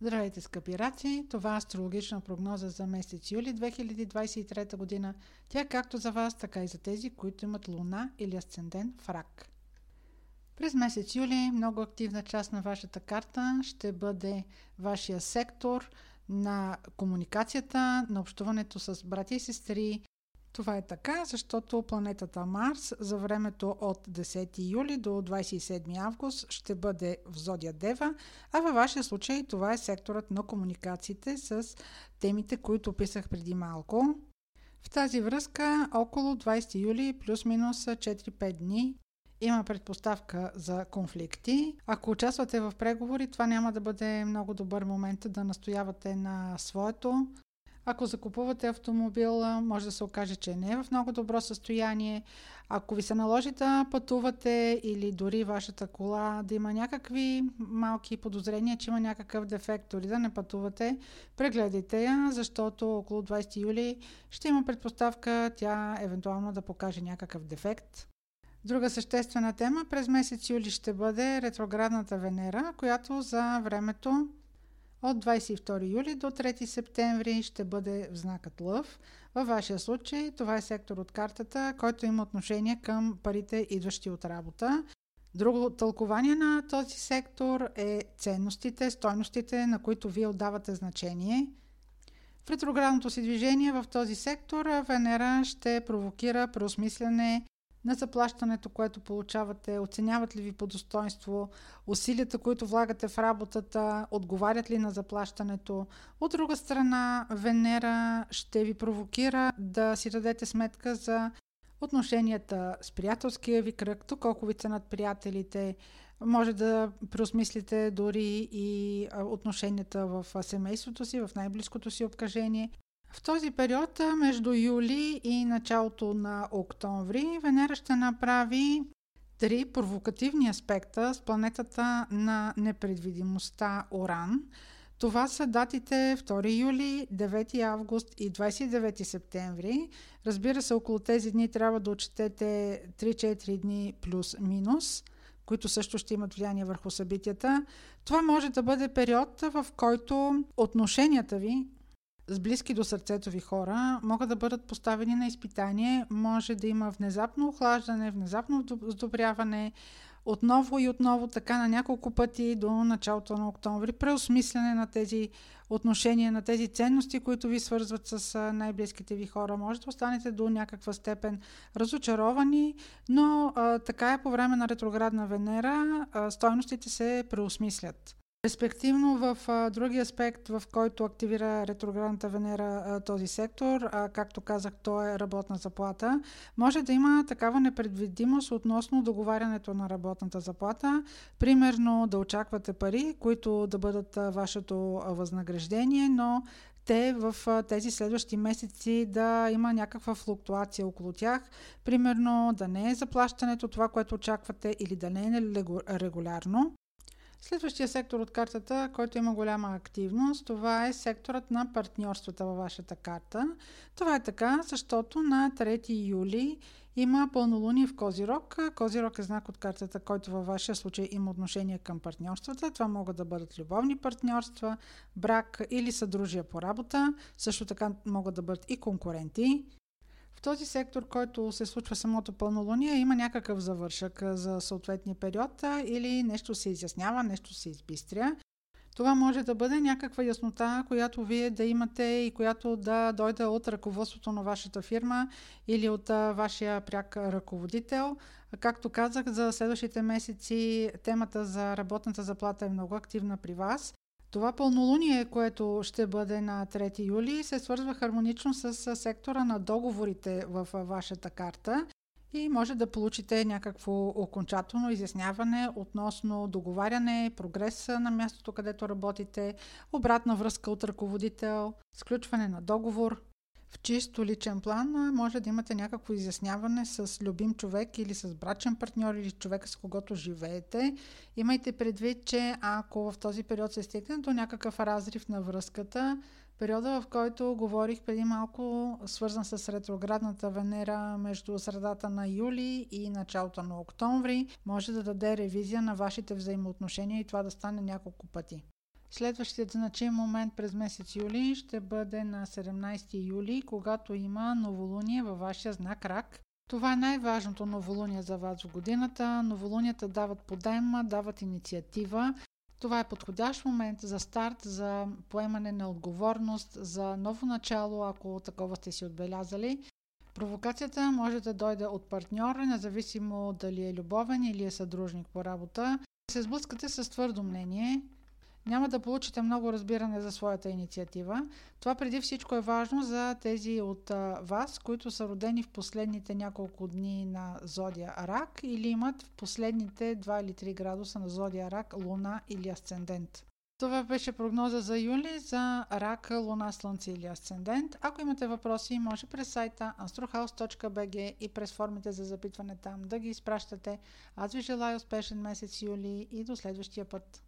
Здравейте, скъпи раци! Това е астрологична прогноза за месец юли 2023 година. Тя е както за вас, така и за тези, които имат луна или асцендент в рак. През месец юли много активна част на вашата карта ще бъде вашия сектор на комуникацията, на общуването с брати и сестри, това е така, защото планетата Марс за времето от 10 юли до 27 август ще бъде в Зодия Дева, а във вашия случай това е секторът на комуникациите с темите, които описах преди малко. В тази връзка около 20 юли плюс-минус 4-5 дни има предпоставка за конфликти. Ако участвате в преговори, това няма да бъде много добър момент да настоявате на своето, ако закупувате автомобил, може да се окаже, че не е в много добро състояние. Ако ви се наложи да пътувате или дори вашата кола да има някакви малки подозрения, че има някакъв дефект, дори да не пътувате, прегледайте я, защото около 20 юли ще има предпоставка тя евентуално да покаже някакъв дефект. Друга съществена тема през месец юли ще бъде ретроградната Венера, която за времето от 22 юли до 3 септември ще бъде в знакът Лъв. Във вашия случай това е сектор от картата, който има отношение към парите, идващи от работа. Друго тълкование на този сектор е ценностите, стойностите, на които вие отдавате значение. В ретроградното си движение в този сектор Венера ще провокира преосмисляне на заплащането, което получавате, оценяват ли ви по достоинство, усилията, които влагате в работата, отговарят ли на заплащането. От друга страна, Венера ще ви провокира да си дадете сметка за отношенията с приятелския ви кръг, то колко ви ценят приятелите, може да преосмислите дори и отношенията в семейството си, в най-близкото си обкръжение. В този период, между юли и началото на октомври, Венера ще направи три провокативни аспекта с планетата на непредвидимостта Оран. Това са датите 2 юли, 9 август и 29 септември. Разбира се, около тези дни трябва да отчетете 3-4 дни плюс-минус, които също ще имат влияние върху събитията. Това може да бъде период, в който отношенията ви с близки до сърцето ви хора могат да бъдат поставени на изпитание. Може да има внезапно охлаждане, внезапно сдобряване, отново и отново, така на няколко пъти до началото на октомври, преосмислене на тези отношения, на тези ценности, които ви свързват с най-близките ви хора. Може да останете до някаква степен разочаровани, но а, така е по време на ретроградна Венера, а, стойностите се преосмислят. Респективно в а, други аспект, в който активира ретроградната Венера а, този сектор, а, както казах, то е работна заплата, може да има такава непредвидимост относно договарянето на работната заплата. Примерно да очаквате пари, които да бъдат а, вашето възнаграждение, но те в тези следващи месеци да има някаква флуктуация около тях. Примерно да не е заплащането това, което очаквате или да не е регулярно. Следващия сектор от картата, който има голяма активност, това е секторът на партньорствата във вашата карта. Това е така, защото на 3 юли има пълнолуние в Козирог. Козирог е знак от картата, който във вашия случай има отношение към партньорствата. Това могат да бъдат любовни партньорства, брак или съдружия по работа. Също така могат да бъдат и конкуренти. В този сектор, който се случва самото пълнолуние, има някакъв завършък за съответния период или нещо се изяснява, нещо се избистря. Това може да бъде някаква яснота, която вие да имате и която да дойде от ръководството на вашата фирма или от вашия пряк ръководител. Както казах, за следващите месеци темата за работната заплата е много активна при вас това пълнолуние, което ще бъде на 3 юли, се свързва хармонично с сектора на договорите в вашата карта и може да получите някакво окончателно изясняване относно договаряне, прогрес на мястото, където работите, обратна връзка от ръководител, сключване на договор. В чисто личен план може да имате някакво изясняване с любим човек или с брачен партньор или човека с когото живеете. Имайте предвид, че ако в този период се стигне до някакъв разрив на връзката, периода в който говорих преди малко, свързан с ретроградната Венера между средата на юли и началото на октомври, може да даде ревизия на вашите взаимоотношения и това да стане няколко пъти. Следващият значим момент през месец юли ще бъде на 17 юли, когато има новолуние във вашия знак Рак. Това е най-важното новолуние за вас в годината. Новолунията дават подем, дават инициатива. Това е подходящ момент за старт, за поемане на отговорност, за ново начало, ако такова сте си отбелязали. Провокацията може да дойде от партньора, независимо дали е любовен или е съдружник по работа. Се сблъскате с твърдо мнение, няма да получите много разбиране за своята инициатива. Това преди всичко е важно за тези от вас, които са родени в последните няколко дни на зодия Рак или имат в последните 2 или 3 градуса на зодия Рак, Луна или Асцендент. Това беше прогноза за юли за Рак, Луна, Слънце или Асцендент. Ако имате въпроси, може през сайта astrohouse.bg и през формите за запитване там да ги изпращате. Аз ви желая успешен месец юли и до следващия път.